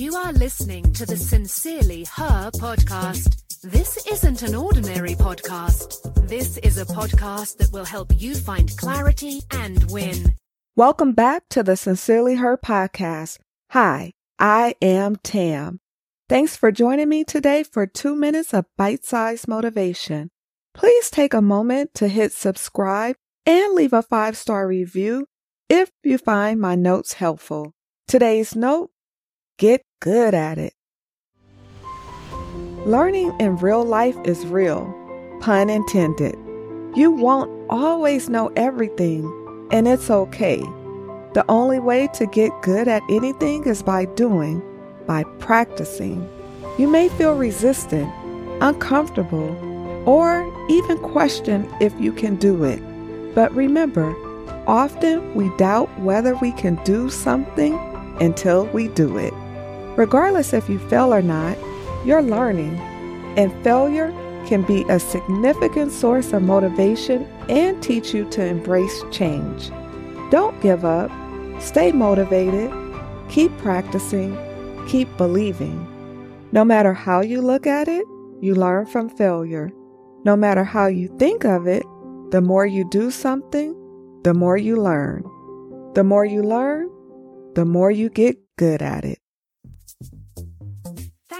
You are listening to the Sincerely Her podcast. This isn't an ordinary podcast. This is a podcast that will help you find clarity and win. Welcome back to the Sincerely Her podcast. Hi, I am Tam. Thanks for joining me today for two minutes of bite sized motivation. Please take a moment to hit subscribe and leave a five star review if you find my notes helpful. Today's note get good at it. Learning in real life is real, pun intended. You won't always know everything, and it's okay. The only way to get good at anything is by doing, by practicing. You may feel resistant, uncomfortable, or even question if you can do it. But remember, often we doubt whether we can do something until we do it. Regardless if you fail or not, you're learning, and failure can be a significant source of motivation and teach you to embrace change. Don't give up, stay motivated, keep practicing, keep believing. No matter how you look at it, you learn from failure. No matter how you think of it, the more you do something, the more you learn. The more you learn, the more you get good at it.